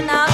না